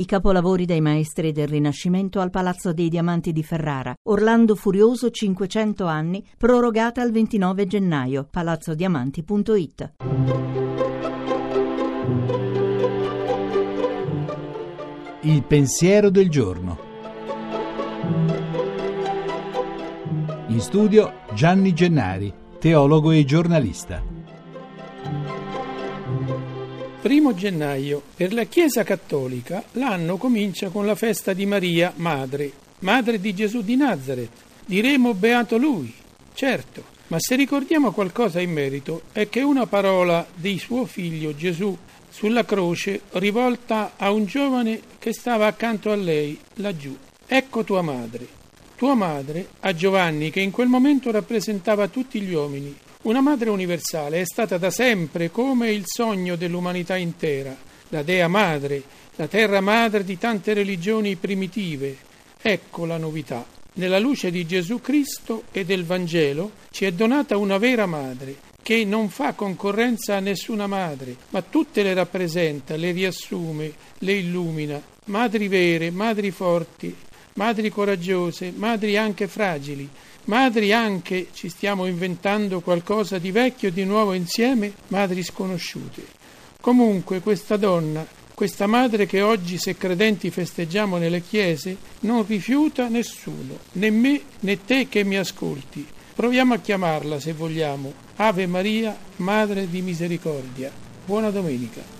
I capolavori dei maestri del Rinascimento al Palazzo dei Diamanti di Ferrara. Orlando Furioso 500 anni, prorogata al 29 gennaio. palazzodiamanti.it. Il pensiero del giorno. In studio Gianni Gennari, teologo e giornalista. Primo gennaio. Per la Chiesa Cattolica l'anno comincia con la festa di Maria, madre, madre di Gesù di Nazareth. Diremo beato lui, certo, ma se ricordiamo qualcosa in merito è che una parola di suo figlio Gesù sulla croce rivolta a un giovane che stava accanto a lei, laggiù. Ecco tua madre. Tua madre a Giovanni che in quel momento rappresentava tutti gli uomini una madre universale è stata da sempre come il sogno dell'umanità intera, la Dea Madre, la terra madre di tante religioni primitive. Ecco la novità. Nella luce di Gesù Cristo e del Vangelo ci è donata una vera madre, che non fa concorrenza a nessuna madre, ma tutte le rappresenta, le riassume, le illumina. Madri vere, madri forti, madri coraggiose, madri anche fragili, madri anche, ci stiamo inventando qualcosa di vecchio e di nuovo insieme, madri sconosciute. Comunque questa donna, questa madre che oggi se credenti festeggiamo nelle chiese, non rifiuta nessuno, né me né te che mi ascolti. Proviamo a chiamarla se vogliamo. Ave Maria, Madre di Misericordia. Buona domenica.